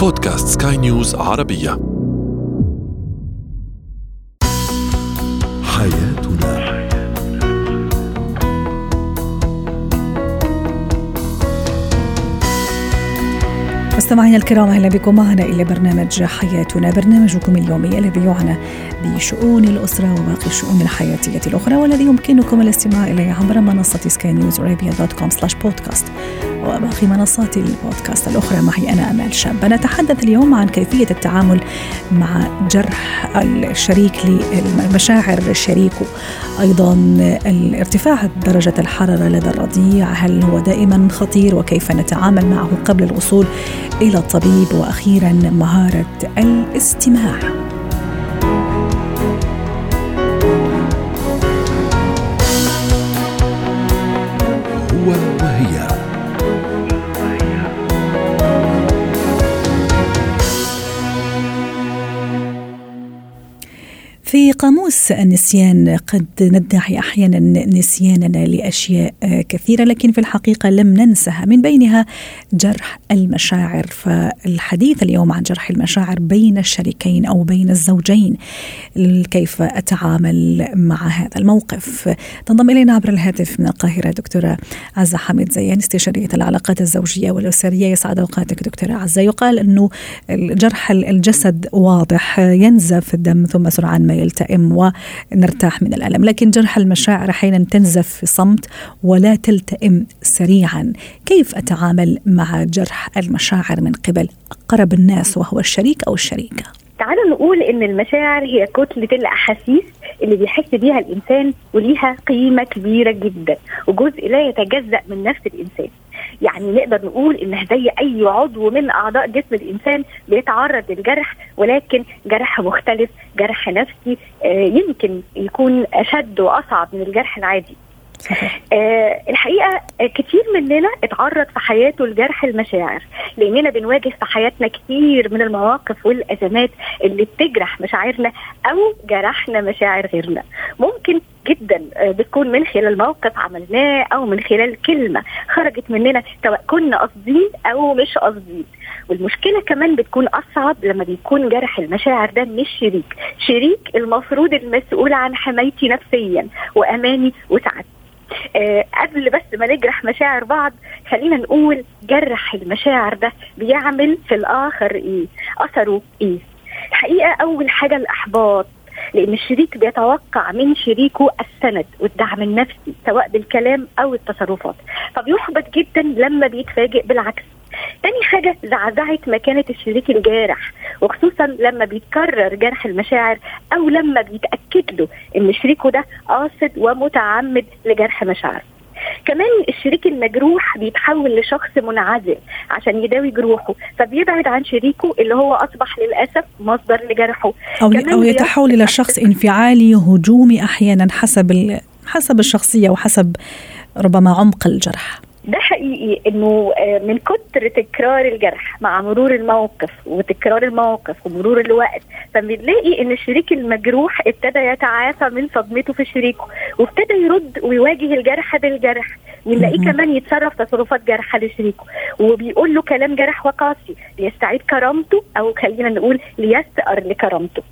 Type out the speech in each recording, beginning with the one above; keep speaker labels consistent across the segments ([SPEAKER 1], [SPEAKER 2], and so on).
[SPEAKER 1] بودكاست سكاي نيوز عربية. حياتنا.
[SPEAKER 2] مستمعينا الكرام أهلا بكم. معنا إلى برنامج حياتنا برنامجكم اليومي الذي يعنى بشؤون الأسرة وباقي الشؤون الحياتية الأخرى والذي يمكنكم الاستماع إليه عبر منصة Sky News Arabia dot com slash podcast وباقي منصات البودكاست الأخرى معي أنا أمال شاب. نتحدث اليوم عن كيفية التعامل مع جرح الشريك لمشاعر شريكه أيضا الارتفاع درجة الحرارة لدى الرضيع هل هو دائما خطير؟ وكيف نتعامل معه قبل الوصول إلى الطبيب؟ وأخيرا مهارة الاستماع. قاموس النسيان قد ندعي أحيانا نسياننا لأشياء كثيرة لكن في الحقيقة لم ننسها. من بينها جرح المشاعر فالحديث اليوم عن جرح المشاعر بين الشريكين أو بين الزوجين كيف أتعامل مع هذا الموقف؟ تنضم إلينا عبر الهاتف من القاهرة دكتورة عزة حميد زيان استشارية العلاقات الزوجية والأسرية. يسعد أوقاتك دكتورة عزة. يقال أنه جرح الجسد واضح ينزف الدم ثم سرعان ما يلتئم. ونرتاح من الألم. لكن جرح المشاعر أحيانا تنزف في صمت ولا تلتئم سريعا. كيف أتعامل مع جرح المشاعر من قبل أقرب الناس وهو الشريك أو الشريكة؟
[SPEAKER 3] تعالوا نقول إن المشاعر هي كتلة الأحاسيس اللي بيحس بيها الإنسان وليها قيمة كبيرة جدا وجزء لا يتجزأ من نفس الإنسان. يعني نقدر نقول انها زي أي عضو من أعضاء جسم الإنسان بيتعرض للجرح ولكن جرح مختلف جرح نفسي آه يمكن يكون أشد وأصعب من الجرح العادي. آه الحقيقة كتير مننا اتعرض في حياته لجرح المشاعر لأننا بنواجه في حياتنا كتير من المواقف والأزمات اللي بتجرح مشاعرنا أو جرحنا مشاعر غيرنا. ممكن جدا آه بتكون من خلال موقف عملناه أو من خلال كلمة خرجت مننا سواء كنا قاصدين أو مش قاصدين. والمشكلة كمان بتكون أصعب لما بيكون جرح المشاعر ده مش شريك. شريك المفروض المسؤول عن حمايتي نفسيا وأماني وسعادتي. آه قبل بس ما نجرح مشاعر بعض خلينا نقول جرح المشاعر ده بيعمل في الآخر إيه؟ أثره إيه؟ الحقيقة أول حاجة الإحباط لأن الشريك بيتوقع من شريكه السند والدعم النفسي سواء بالكلام أو التصرفات. فبيحبط جدا لما بيتفاجئ بالعكس. تاني حاجة زعزعة مكانة الشريك الجارح وخصوصا لما بيتكرر جرح المشاعر أو لما بيتأكد له إن شريكه ده قاصد ومتعمد لجرح مشاعره. كمان الشريك المجروح بيتحول لشخص منعزل عشان يداوي جروحه فبيبعد عن شريكه اللي هو أصبح للأسف مصدر لجرحه.
[SPEAKER 2] أو أو يتحول إلى شخص انفعالي هجومي أحيانا حسب حسب الشخصية وحسب ربما عمق الجرح.
[SPEAKER 3] ده حقيقي إنه من كتر تكرار الجرح مع مرور الموقف وتكرار المواقف ومرور الوقت فبنلاقي إن الشريك المجروح ابتدى يتعافى من صدمته في شريكه وابتدى يرد ويواجه الجرح بالجرح ونلاقيه كمان يتصرف تصرفات جارحه لشريكه وبيقول له كلام جرح وقاسي ليستعيد كرامته أو خلينا نقول ليستأر لكرامته.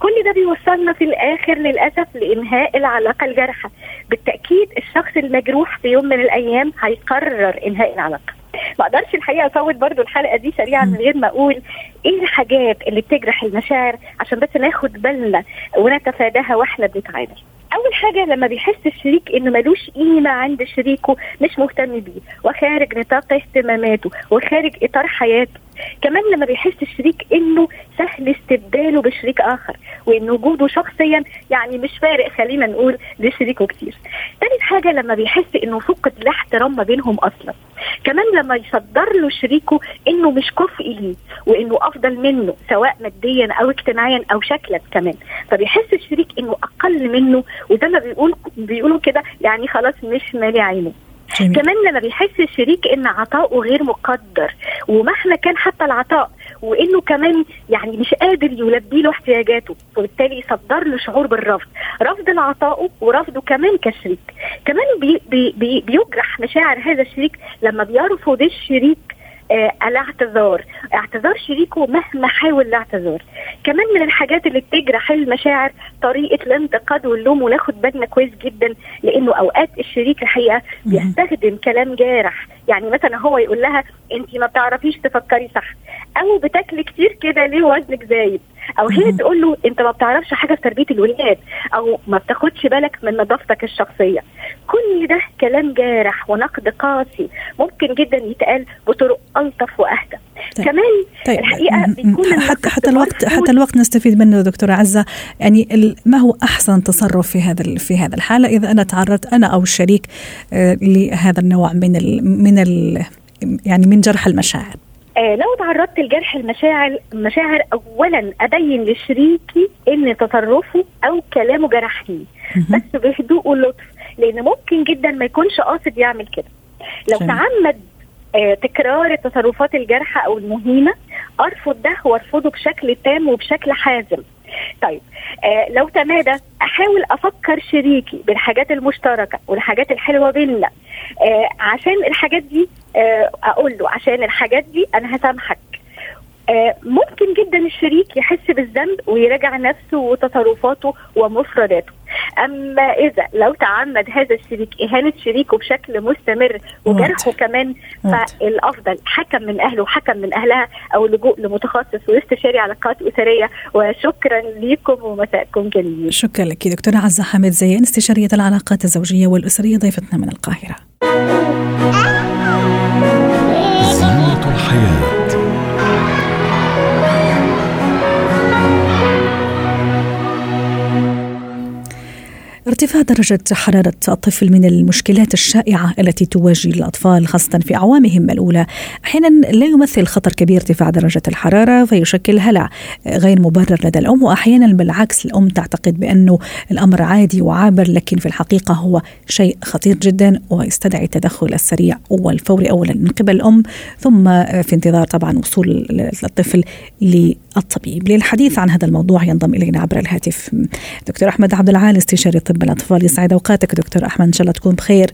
[SPEAKER 3] كل ده بيوصلنا في الآخر للأسف لإنهاء العلاقة الجارحة. بالتأكيد الشخص المجروح في يوم من الأيام هيقرر إنهاء العلاقة. ما أقدرش الحقيقة أفوت برضو الحلقة دي سريعا من غير ما أقول إيه الحاجات اللي بتجرح المشاعر عشان بس ناخد بالنا ونتفاداها وإحنا بنتعامل. أول حاجة لما بيحس الشريك إنه ملوش قيمة عند شريكه مش مهتم بيه وخارج نطاق اهتماماته وخارج إطار حياته كمان لما بيحس الشريك إنه سهل استبداله بشريك آخر وإن وجوده شخصيا يعني مش فارق خلينا نقول لشريكه كتير. تاني حاجة لما بيحس إنه فقد الاحترام ما بينهم أصلا. كمان لما يصدر له شريكه إنه مش كفء ليه وإنه أفضل منه سواء ماديا أو اجتماعيا أو شكلا كمان. فبيحس الشريك إنه أقل منه وزي ما بيقول بيقولوا كده يعني خلاص مش مالي عينه. كمان لما بيحس الشريك إن عطاؤه غير مقدر ومهما كان حتى العطاء وإنه كمان يعني مش قادر يلبي له احتياجاته وبالتالي يصدر له شعور بالرفض. رفض لعطائه ورفضه كمان كشريك. كمان بي بي بي بيجرح مشاعر هذا الشريك لما بيرفض الشريك الاعتذار. اعتذار شريكه مهما حاول الاعتذار. كمان من الحاجات اللي بتجرح المشاعر طريقة الانتقاد واللوم وناخد بالنا كويس جدا لأنه أوقات الشريك الحقيقة بيستخدم كلام جارح. يعني مثلا هو يقول لها انت ما بتعرفيش تفكري صح. أو بتاكلي كتير كده ليه وزنك زايد. أو هي تقول له أنت ما بتعرفش حاجة في تربية الولاد. أو ما بتاخدش بالك من نظافتك الشخصية. كل ده كلام جارح ونقد قاسي ممكن جدا يتقال بطرق ألطف وأهدى. طيب. كمان طيب. الحقيقة
[SPEAKER 2] بيكون حتى حتى الوقت حتى الوقت نستفيد منه دكتورة عزة. يعني ما هو أحسن تصرف في هذا في هذا الحالة؟ إذا أنا تعرضت أنا أو الشريك آه، لهذا النوع من ال من ال يعني من جرح المشاعر.
[SPEAKER 3] آه لو تعرضت لجرح المشاعر المشاعر اولا أبين لشريكي إن تصرفه أو كلامه جرحني. بس بهدوء ولطف. لأن ممكن جدا ما يكونش قاصد يعمل كده. لو تعمد آه تكرار التصرفات الجارحة أو المهينة أرفض ده وأرفضه بشكل تام وبشكل حازم. طيب آه لو تمادى أحاول أفكر شريكي بالحاجات المشتركة والحاجات الحلوة بينا. آه عشان الحاجات دي آه أقول له عشان الحاجات دي أنا هسامحك. ممكن جدا الشريك يحس بالذنب ويراجع نفسه وتصرفاته ومفرداته. أما إذا لو تعمد هذا الشريك إهانة شريكه بشكل مستمر وجرحه كمان فالأفضل حكم من أهله وحكم من أهلها أو اللجوء لمتخصص واستشاري علاقات أسرية. وشكرا لكم ومساءكم جميل
[SPEAKER 2] شكرا لك دكتورة عزة حامد زيان استشارية العلاقات الزوجية والأسرية ضيفتنا من
[SPEAKER 1] القاهرة.
[SPEAKER 2] ارتفاع درجة حرارة الطفل من المشكلات الشائعة التي تواجه الأطفال خاصة في أعوامهم الأولى. أحيانا لا يمثل خطر كبير ارتفاع درجة الحرارة فيشكل هلع غير مبرر لدى الأم وأحيانا بالعكس الأم تعتقد بأنه الأمر عادي وعابر لكن في الحقيقة هو شيء خطير جدا ويستدعي التدخل السريع والفوري أولا من قبل الأم. ثم في انتظار طبعا وصول الطفل للطبيب. للحديث عن هذا الموضوع ينضم إلينا عبر الهاتف دكتور أحمد عبد العال استشاري طب الأطفال يسعد أوقاتك دكتور أحمد إن شاء الله تكون بخير.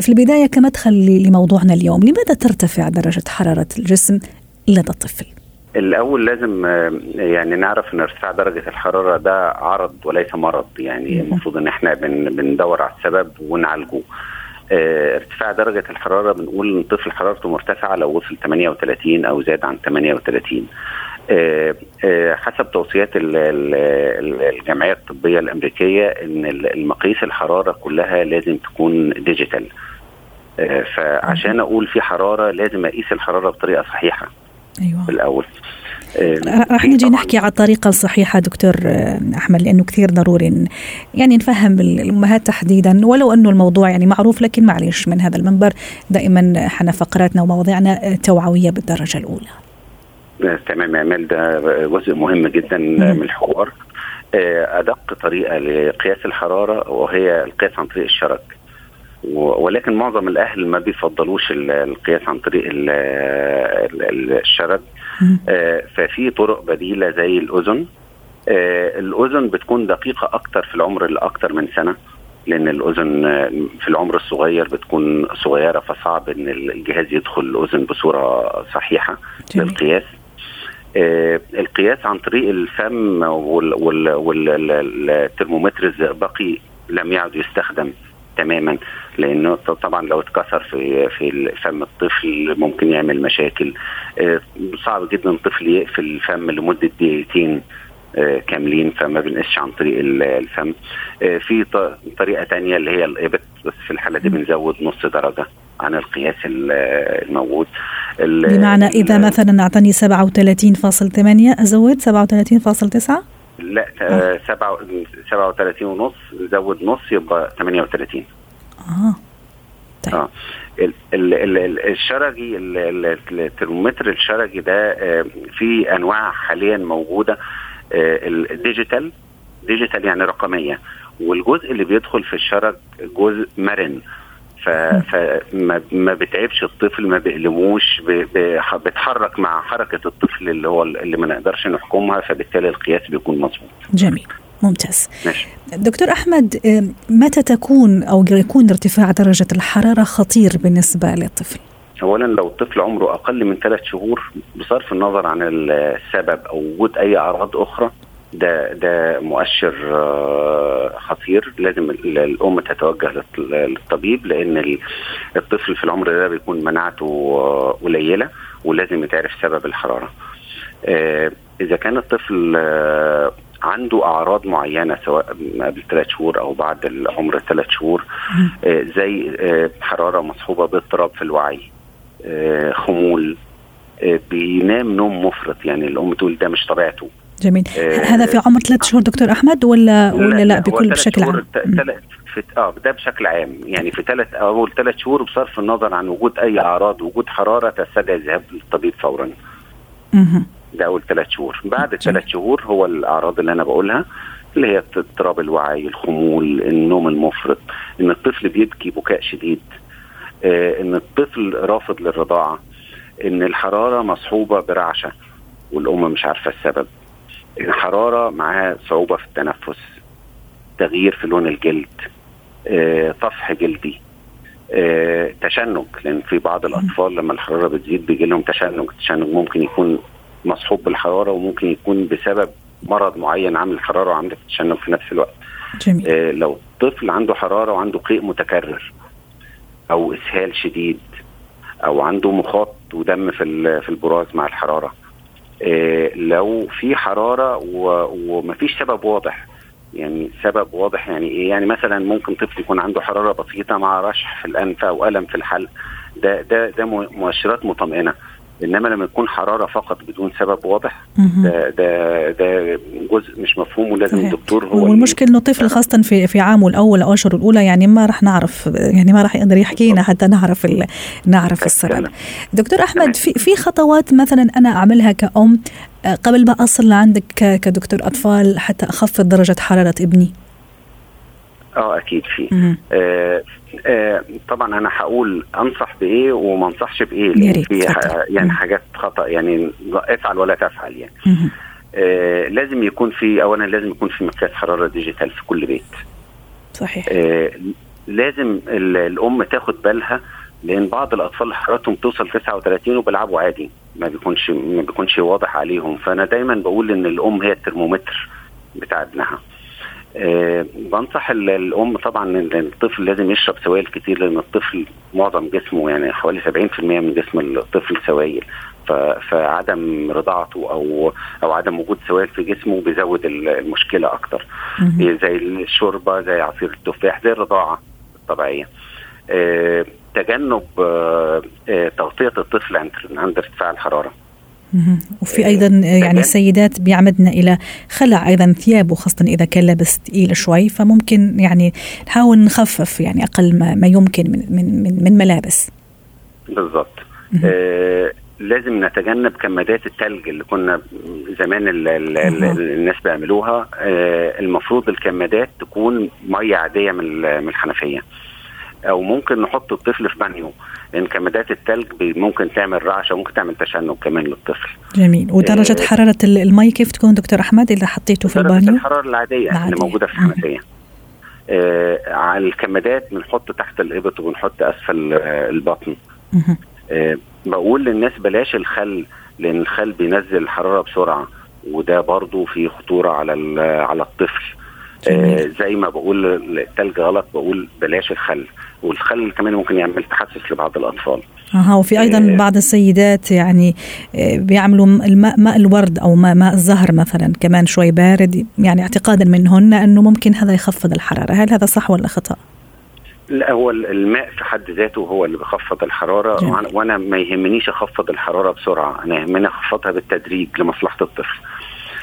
[SPEAKER 2] في البداية كمدخل لموضوعنا اليوم لماذا ترتفع درجة حرارة الجسم لدى الطفل؟
[SPEAKER 4] الأول لازم يعني نعرف إن ارتفاع درجة الحرارة ده عرض وليس مرض. يعني المفروض إن إحنا بندور على السبب ونعالجه. آه ارتفاع درجة الحرارة بنقول إن الطفل حرارته مرتفعة لو وصل 38 أو زاد عن 38 آه، آه، حسب توصيات الجمعية الطبية الأمريكية إن المقاييس الحرارة كلها لازم تكون ديجيتال. آه، فعشان أقول في حرارة لازم أقيس الحرارة بطريقة صحيحة.
[SPEAKER 2] أيوه.
[SPEAKER 4] في الأول.
[SPEAKER 2] راح نجي نحكي على الطريقة الصحيحة دكتور أحمد لأنه كثير ضروري. يعني نفهم الأمهات تحديدا ولو أنه الموضوع يعني معروف لكن معلش من هذا المنبر دائما إحنا فقراتنا ومواضيعنا توعوية بالدرجة الأولى.
[SPEAKER 4] تمام اعمال ده جزء مهم جدا من الحوار. أدق طريقة لقياس الحرارة وهي القياس عن طريق الشرج ولكن معظم الأهل ما بيفضلوش القياس عن طريق الشرج ففي طرق بديلة زي الأذن. الأذن بتكون دقيقة أكتر في العمر اللي أكتر من سنة لأن الأذن في العمر الصغير بتكون صغيرة فصعب إن الجهاز يدخل الأذن بصورة صحيحة للقياس. آه القياس عن طريق الفم والترمومتر الزئبقي لم يعد يستخدم تماما لأنه طبعا لو اتكسر في في فم الطفل ممكن يعمل مشاكل. آه صعب جدا الطفل يقفل الفم لمدة دقيقتين آه كاملين فما بنقسش عن طريق الفم. آه في طريقة تانية اللي هي الإبط بس في الحالة دي بنزود نص درجة. عن القياس الموجود.
[SPEAKER 2] بمعنى إذا مثلا اعطاني 37.8 أزود 37.9
[SPEAKER 4] لا آه. 37 ونص نزود نص يبقى 38
[SPEAKER 2] آه.
[SPEAKER 4] طيب. ال الشرجي الترمومتر الشرجي ده آه في أنواع حاليا موجودة آه ال digital digital يعني رقمية. والجزء اللي بيدخل في الشرج جزء مرن. فما ما بتعبش الطفل ما بيقلموش بتحرك مع حركة الطفل اللي هو اللي ما نقدرش نحكمها فبالتالي القياس بيكون مظبوط.
[SPEAKER 2] جميل ممتاز.
[SPEAKER 4] ماشي.
[SPEAKER 2] دكتور أحمد متى تكون أو يكون ارتفاع درجة الحرارة خطير بالنسبة للطفل؟
[SPEAKER 4] اولا لو الطفل عمره أقل من ثلاث شهور بصرف النظر عن السبب أو وجود أي أعراض أخرى ده ده مؤشر آه، خطير. لازم ال- الأم تتوجه للط- للطبيب لأن الطفل في العمر ده بيكون مناعته آه، قليلة ولازم يتعرف سبب الحرارة. آه، إذا كان الطفل آه، عنده أعراض معينة سواء قبل ثلاث شهور أو بعد العمر ثلاث شهور زي حرارة مصحوبة باضطراب في الوعي خمول بينام نوم مفرط. يعني الأم تقول ده مش طبيعته.
[SPEAKER 2] جميل.
[SPEAKER 4] آه،
[SPEAKER 2] هذا في عمر ثلاث شهور دكتور أحمد ولا ولا لا بكل بشكل عام؟
[SPEAKER 4] في آه ده بشكل عام. يعني في ثلاث أول ثلاث شهور بصرف النظر عن وجود أي أعراض وجود حرارة تستدعي الذهاب للطبيب فورا.
[SPEAKER 2] مهم.
[SPEAKER 4] ده أول ثلاث شهور. بعد الثلاث شهور هو الأعراض اللي أنا بقولها اللي هي اضطراب الوعي الخمول النوم المفرط إن الطفل بيبكي بكاء شديد آه إن الطفل رافض للرضاعة إن الحرارة مصحوبة برعشة والام مش عارفة السبب. الحراره معاها صعوبة في التنفس تغيير في لون الجلد آه طفح جلدي آه تشنج لأن في بعض الأطفال لما الحرارة بتزيد بيجي لهم تشنج التشنج ممكن يكون مصحوب بالحرارة وممكن يكون بسبب مرض معين عامل حرارة وعامل تشنج في نفس الوقت.
[SPEAKER 2] جميل.
[SPEAKER 4] آه لو طفل عنده حرارة وعنده قيء متكرر أو إسهال شديد أو عنده مخاط ودم في في البراز مع الحرارة لو في حرارة ومفيش سبب واضح. يعني سبب واضح يعني إيه؟ يعني مثلا ممكن طفل يكون عنده حرارة بسيطة مع رشح في الأنف أو ألم في الحلق. ده ده ده مؤشرات مطمئنة. إنما لما يكون حرارة فقط بدون سبب واضح. ده ده ده جزء مش مفهوم ولازم. الدكتور هو
[SPEAKER 2] والمشكلة إنه الطفل خاصة في في عامه الأول أو اشهره الأولى يعني ما راح نعرف يعني ما راح يقدر يحكي لنا حتى نعرف ال- نعرف السبب. دكتور
[SPEAKER 4] أحمد.
[SPEAKER 2] في في خطوات مثلا أنا أعملها كأم آه، قبل ما أصل لعندك كدكتور أطفال حتى أخفض درجة حرارة ابني.
[SPEAKER 4] آه أكيد في. آه آه طبعا أنا هقول أنصح بإيه وما
[SPEAKER 2] أنصحش
[SPEAKER 4] بإيه
[SPEAKER 2] لأن
[SPEAKER 4] في. يعني. حاجات خطأ يعني افعل ولا تفعل يعني. آه لازم يكون في اولا لازم يكون في مقياس حرارة digital في كل بيت
[SPEAKER 2] صحيح.
[SPEAKER 4] آه لازم ال- الأم تاخد بالها لأن بعض الأطفال حرارتهم توصل 39 وبيلعبوا عادي ما بيكونش ما بيكونش واضح عليهم فأنا دايما بقول إن الأم هي الترمومتر بتاع ابنها آه بنصح ال- الأم طبعا إن الطفل لازم يشرب سوائل كتير لأن الطفل معظم جسمه يعني حوالي 70% من جسم الطفل سوائل فعدم رضاعته أو أو عدم وجود سوائل في جسمه بيزود ال- المشكلة أكتر
[SPEAKER 2] مهم.
[SPEAKER 4] زي الشوربة زي عصير التفاح زي الرضاعة الطبيعية آه، تجنب آه، تغطيه الطفل عند ارتفاع
[SPEAKER 2] الحرارة. وفي أيضا يعني. السيدات بيعمدنا إلى خلع أيضا ثيابه خاصه إذا كان لابس ثقيل شوي فممكن يعني نحاول نخفف يعني أقل ما, ما يمكن من من من, من ملابس.
[SPEAKER 4] بالظبط. آه، لازم نتجنب كمادات التلج اللي كنا زمان ال ال ال
[SPEAKER 2] أها.
[SPEAKER 4] الناس بيعملوها آه، المفروض الكمادات تكون مية عادية من الحنفية أو ممكن نحط الطفل في بانيو لأن كمادات التلج بي- ممكن تعمل رعشة وممكن تعمل تشنج كمان للطفل
[SPEAKER 2] جميل ودرجة
[SPEAKER 4] آه،
[SPEAKER 2] حرارة ال- المي كيف تكون دكتور أحمد إذا حطيته في البانيو
[SPEAKER 4] الحرارة العادية
[SPEAKER 2] العادية.
[SPEAKER 4] اللي موجودة في
[SPEAKER 2] مم.
[SPEAKER 4] الحنفيه آه على الكمادات بنحط تحت الإبط وبنحط أسفل آه البطن. آه بقول للناس بلاش الخل لأن الخل بينزل الحراره بسرعة وده برضو في خطورة على على الطفل آه. زي ما بقول التلج غلط بقول بلاش الخل والخل كمان ممكن يعمل تحسس لبعض الأطفال
[SPEAKER 2] أها وفي أيضا
[SPEAKER 4] آه.
[SPEAKER 2] بعض السيدات يعني آه، بيعملوا الماء ماء الورد أو ماء ماء الزهر مثلا كمان شوي بارد يعني اعتقادا منهن أنه ممكن هذا يخفض الحرارة هل هذا صح ولا خطأ؟
[SPEAKER 4] لا هو الماء في حد ذاته هو اللي بيخفض الحرارة
[SPEAKER 2] جميل.
[SPEAKER 4] وأنا ما يهمنيش أخفض الحرارة بسرعة أنا يهمني أخفضها بالتدريج لمصلحة الطفل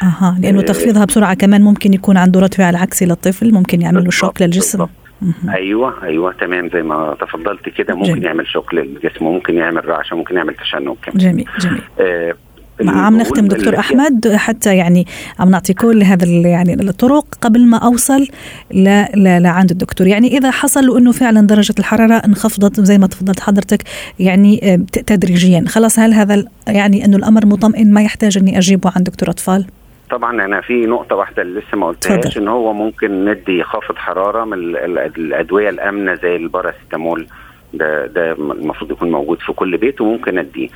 [SPEAKER 2] أها لأنه
[SPEAKER 4] آه.
[SPEAKER 2] تخفيضها بسرعة كمان ممكن يكون عنده رد فعل عكسي للطفل ممكن يعمل له شوك للجسم
[SPEAKER 4] بالضبط. أيوه أيوه تمام زي ما تفضلت كده. ممكن
[SPEAKER 2] جميل.
[SPEAKER 4] يعمل شوك للجسم ممكن يعمل رعشة ممكن يعمل تشنج كمان.
[SPEAKER 2] جميل جميل.
[SPEAKER 4] آه
[SPEAKER 2] عم نختم دكتور أحمد حتى يعني عم نعطي كل هذا يعني الطرق قبل ما أوصل ل ل لعند الدكتور. يعني إذا حصل له إنه فعلا درجة الحرارة انخفضت زي ما تفضلت حضرتك يعني آه، تدريجيا خلاص هل هذا يعني إنه الأمر مطمئن ما يحتاج إني أجيبه عند دكتور أطفال؟
[SPEAKER 4] طبعا أنا في نقطة واحدة اللي لسه ما قلتهاش. إن هو ممكن ندي خافض حرارة من ال- ال- الأدوية الآمنة زي الباراسيتامول ده ده المفروض يكون موجود في كل بيت وممكن
[SPEAKER 2] أديه.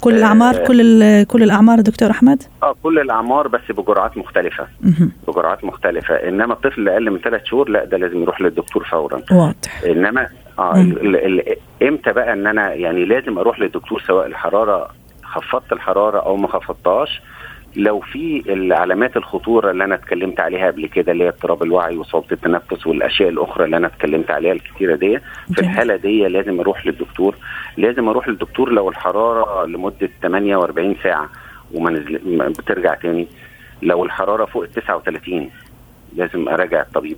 [SPEAKER 2] كل الاعمار
[SPEAKER 4] آه.
[SPEAKER 2] كل كل الأعمار دكتور أحمد
[SPEAKER 4] آه كل الأعمار بس بجرعات مختلفة
[SPEAKER 2] مهم.
[SPEAKER 4] بجرعات مختلفة إنما الطفل اللي أقل من ثلاث شهور لا ده لازم يروح للدكتور فورا
[SPEAKER 2] واضح
[SPEAKER 4] إنما آه
[SPEAKER 2] مم.
[SPEAKER 4] ال ال إمتى بقى إن أنا يعني لازم أروح للدكتور سواء الحرارة خفضت الحرارة أو ما خفضتهاش لو في العلامات الخطورة اللي أنا اتكلمت عليها قبل كده اللي هي اضطراب الوعي وصعوبه التنفس والأشياء الأخرى اللي أنا اتكلمت عليها الكتيرة دي في. الحالة دي لازم أروح للدكتور. لازم أروح للدكتور لو الحرارة لمدة 48 ساعة وما نزل بترجع تاني. لو الحرارة فوق ال 39 لازم أراجع الطبيب.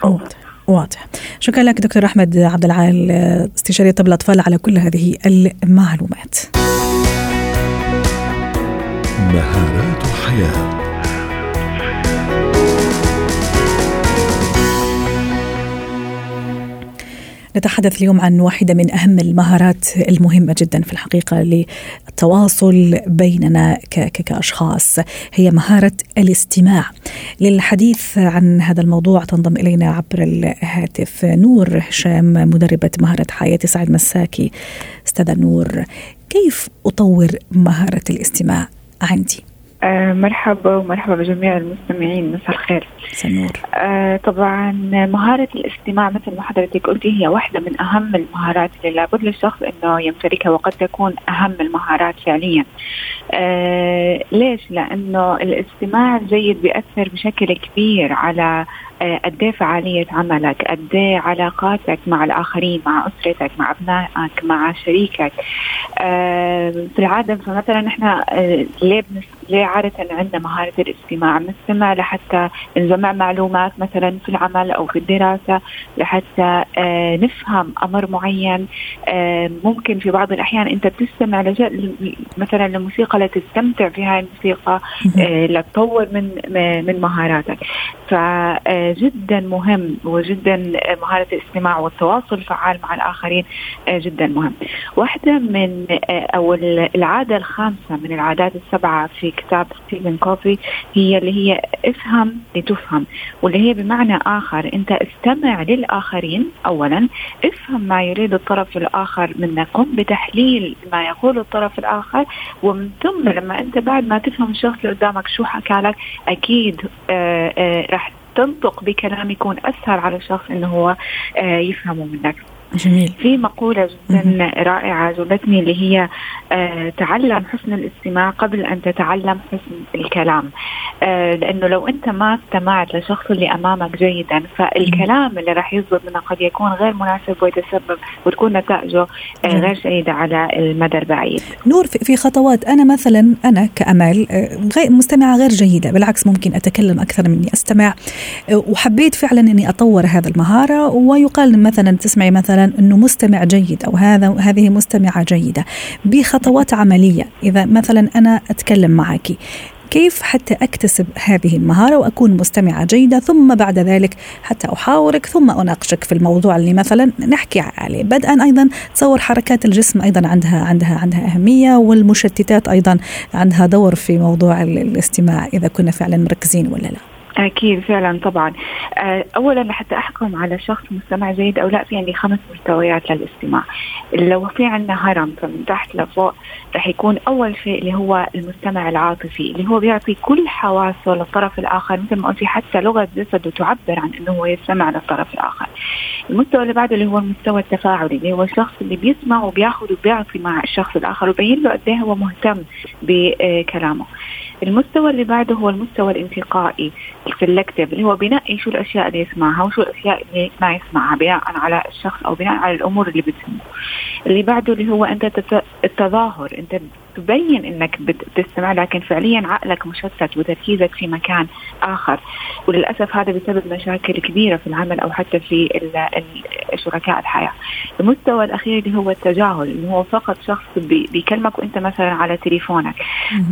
[SPEAKER 4] فورا
[SPEAKER 2] واضح شكرا لك دكتور أحمد عبد العال استشاري طب الأطفال على كل هذه المعلومات.
[SPEAKER 1] مهارات حياه
[SPEAKER 2] نتحدث اليوم عن واحدة من أهم المهارات المهمة جدا في الحقيقة للتواصل بيننا كأشخاص هي مهارة الاستماع. للحديث عن هذا الموضوع تنضم إلينا عبر الهاتف نور هشام مدربة مهارة حياة سعد مساكي. أستاذة نور كيف أطور مهارة الاستماع؟ عندي؟
[SPEAKER 5] آه، مرحبا ومرحبا بجميع المستمعين مساء الخير
[SPEAKER 2] سنور
[SPEAKER 5] آه، طبعا مهارة الاستماع مثل ما حضرتك قلتي هي واحدة من أهم المهارات اللي لابد للشخص أنه يمتلكها وقد تكون أهم المهارات فعليا آه، ليش؟ لأنه الاستماع الجيد بيأثر بشكل كبير على قد إيه فعالية عملك، قد إيه علاقاتك مع الآخرين، مع أسرتك، مع أبنائك، مع شريكك. آه، في العادة فمثلا آه، ليه بنس... ليه عادة عندنا مهارة الاستماع؟ بنستمع لحتى نجمع معلومات مثلا في العمل أو في الدراسة لحتى آه، نفهم أمر معين آه، ممكن في بعض الأحيان أنت بتستمع لج... مثلا لموسيقى لتستمتع في هاي الموسيقى آه، لتطور من من مهاراتك فجدا مهم وجدا مهارة الاستماع والتواصل الفعال مع الآخرين آه، جدا مهم. واحدة من آه، أو العادة الخامسة من العادات السبعة في كتاب ستيفن كوفي هي اللي هي افهم لتفهم واللي هي بمعنى آخر أنت استمع للآخرين. أولا افهم ما يريد الطرف الآخر منك قم بتحليل ما يقول الطرف الآخر ومن ثم لما أنت بعد ما تفهم الشخص اللي قدامك شو حكى لك أكيد آه، راح تنطق بكلام يكون أسهل على الشخص إنه هو آه، يفهمه منك.
[SPEAKER 2] جميل.
[SPEAKER 5] في مقولة جدا رائعة عجبتني اللي هي آه تعلم حسن الاستماع قبل أن تتعلم حسن الكلام. آه لأنه لو أنت ما استمعت للشخص اللي أمامك جيدا فالكلام اللي راح يصدر منه قد يكون غير مناسب ويتسبب وتكون نتائجه آه. غير جيدة على المدى البعيد.
[SPEAKER 2] نور في خطوات. أنا مثلا أنا كأمل آه، غير مستمعة غير جيدة بالعكس ممكن أتكلم أكثر من اني أستمع. آه، وحبيت فعلا إني أطور هذا المهارة. ويقال مثلا تسمعي مثلا إنه مستمع جيد أو هذا هذه مستمعة جيدة بخطوات عملية. إذا مثلا أنا أتكلم معك كيف حتى أكتسب هذه المهارة وأكون مستمعة جيدة ثم بعد ذلك حتى أحاورك ثم أناقشك في الموضوع اللي مثلا نحكي عليه؟ بدءا أيضا تصور حركات الجسم أيضا عندها عندها عندها أهمية والمشتتات أيضا عندها دور في موضوع ال- الاستماع إذا كنا فعلا مركزين ولا لا.
[SPEAKER 5] أكيد فعلا طبعا. آه، أولا لحتى أحكم على شخص مستمع جيد أو لا في عندي خمس مستويات للاستماع. لو في عندنا هرم فمن تحت لفوق رح يكون أول شيء اللي هو المستمع العاطفي اللي هو بيعطي كل حواسه للطرف الآخر مثل ما قلتي حتى لغة جسده تعبر عن أنه هو يستمع للطرف الآخر. المستوى اللي بعده اللي هو المستوى التفاعلي اللي هو الشخص اللي بيسمع وبياخذ وبيعطي مع الشخص الآخر ويبين له قد إيه هو مهتم بكلامه المستوى اللي بعده هو المستوى الانتقائي السلكتيف اللي هو بينقي شو الأشياء اللي يسمعها وشو الأشياء اللي ما يسمعها بناء على الشخص أو بناء على الأمور اللي بتهمه. اللي بعده اللي هو أنت التظاهر أنت تبين إنك بت- بتستمع لكن فعليا عقلك مشتت وتركيزك في مكان آخر وللأسف هذا بسبب مشاكل كبيرة في العمل أو حتى في شركاء الحياة. المستوى الأخير اللي هو التجاهل اللي هو فقط شخص بي- بيكلمك وأنت مثلا على تليفونك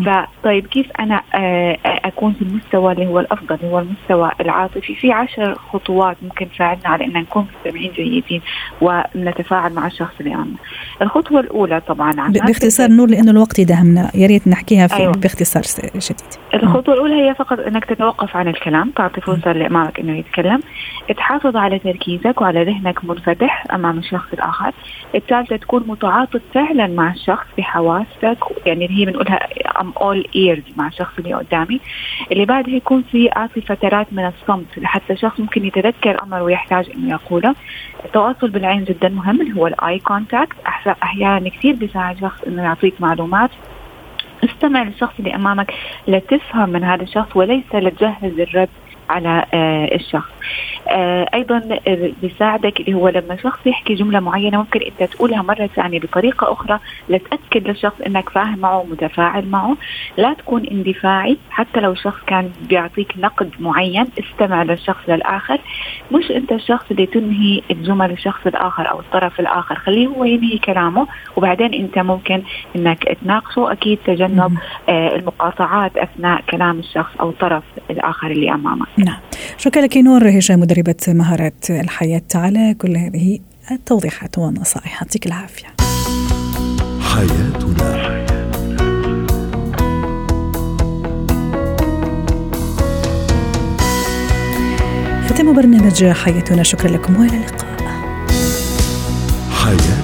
[SPEAKER 5] فطيب كيف أنا آه، أكون في المستوى اللي هو الأفضل اللي هو المستوى العاطفي؟ في عشر خطوات ممكن تساعدنا على إن نكون مستمعين جيدين ونتفاعل مع الشخص اللي امامنا. الخطوة الأولى طبعا
[SPEAKER 2] باختصار نور لأنه الوقت يدهمنا يا ريت نحكيها في
[SPEAKER 5] أيوة.
[SPEAKER 2] باختصار شديد.
[SPEAKER 5] الخطوة الأولى هي فقط أنك تتوقف عن الكلام تعطي فرصة اللي أمامك أنه يتكلم. تحافظ على تركيزك وعلى ذهنك منفتح أمام الشخص الآخر. الثالثة تكون متعاطف فعلا مع الشخص بحواسك يعني هي بنقولها I'm all ears مع الشخص اللي قدامي. اللي بعدها يكون في اعطي فترات من الصمت. لحتى الشخص ممكن يتذكر أمر ويحتاج إنه يقوله. التواصل بالعين جدا مهم اللي هو ال eye contact أحيانا كثير بيساعد شخص إنه يعطيك معلومات. استمع للشخص اللي أمامك لتفهم من هذا الشخص وليس لتجهز الرد. على آه، الشخص. آه، أيضا بيساعدك اللي هو لما شخص يحكي جملة معينة ممكن أنت تقولها مرة ثانية بطريقة أخرى لتاكد للشخص إنك فاهم معه ومتفاعل معه. لا تكون اندفاعي حتى لو الشخص كان بيعطيك نقد معين استمع للشخص للآخر. مش أنت الشخص اللي تنهي الجمل الشخص الآخر أو الطرف الآخر خليه هو ينهي كلامه. وبعدين أنت ممكن إنك تناقشه أكيد تجنب آه المقاطعات أثناء كلام الشخص أو الطرف الآخر اللي أمامك.
[SPEAKER 2] نعم. شكرا لك نور هشام مدربة مهارات الحياة على كل هذه التوضيحات والنصائح يعطيك العافية. حياتنا. ختام برنامج حياتنا. شكرا لكم وإلى اللقاء. حياتنا.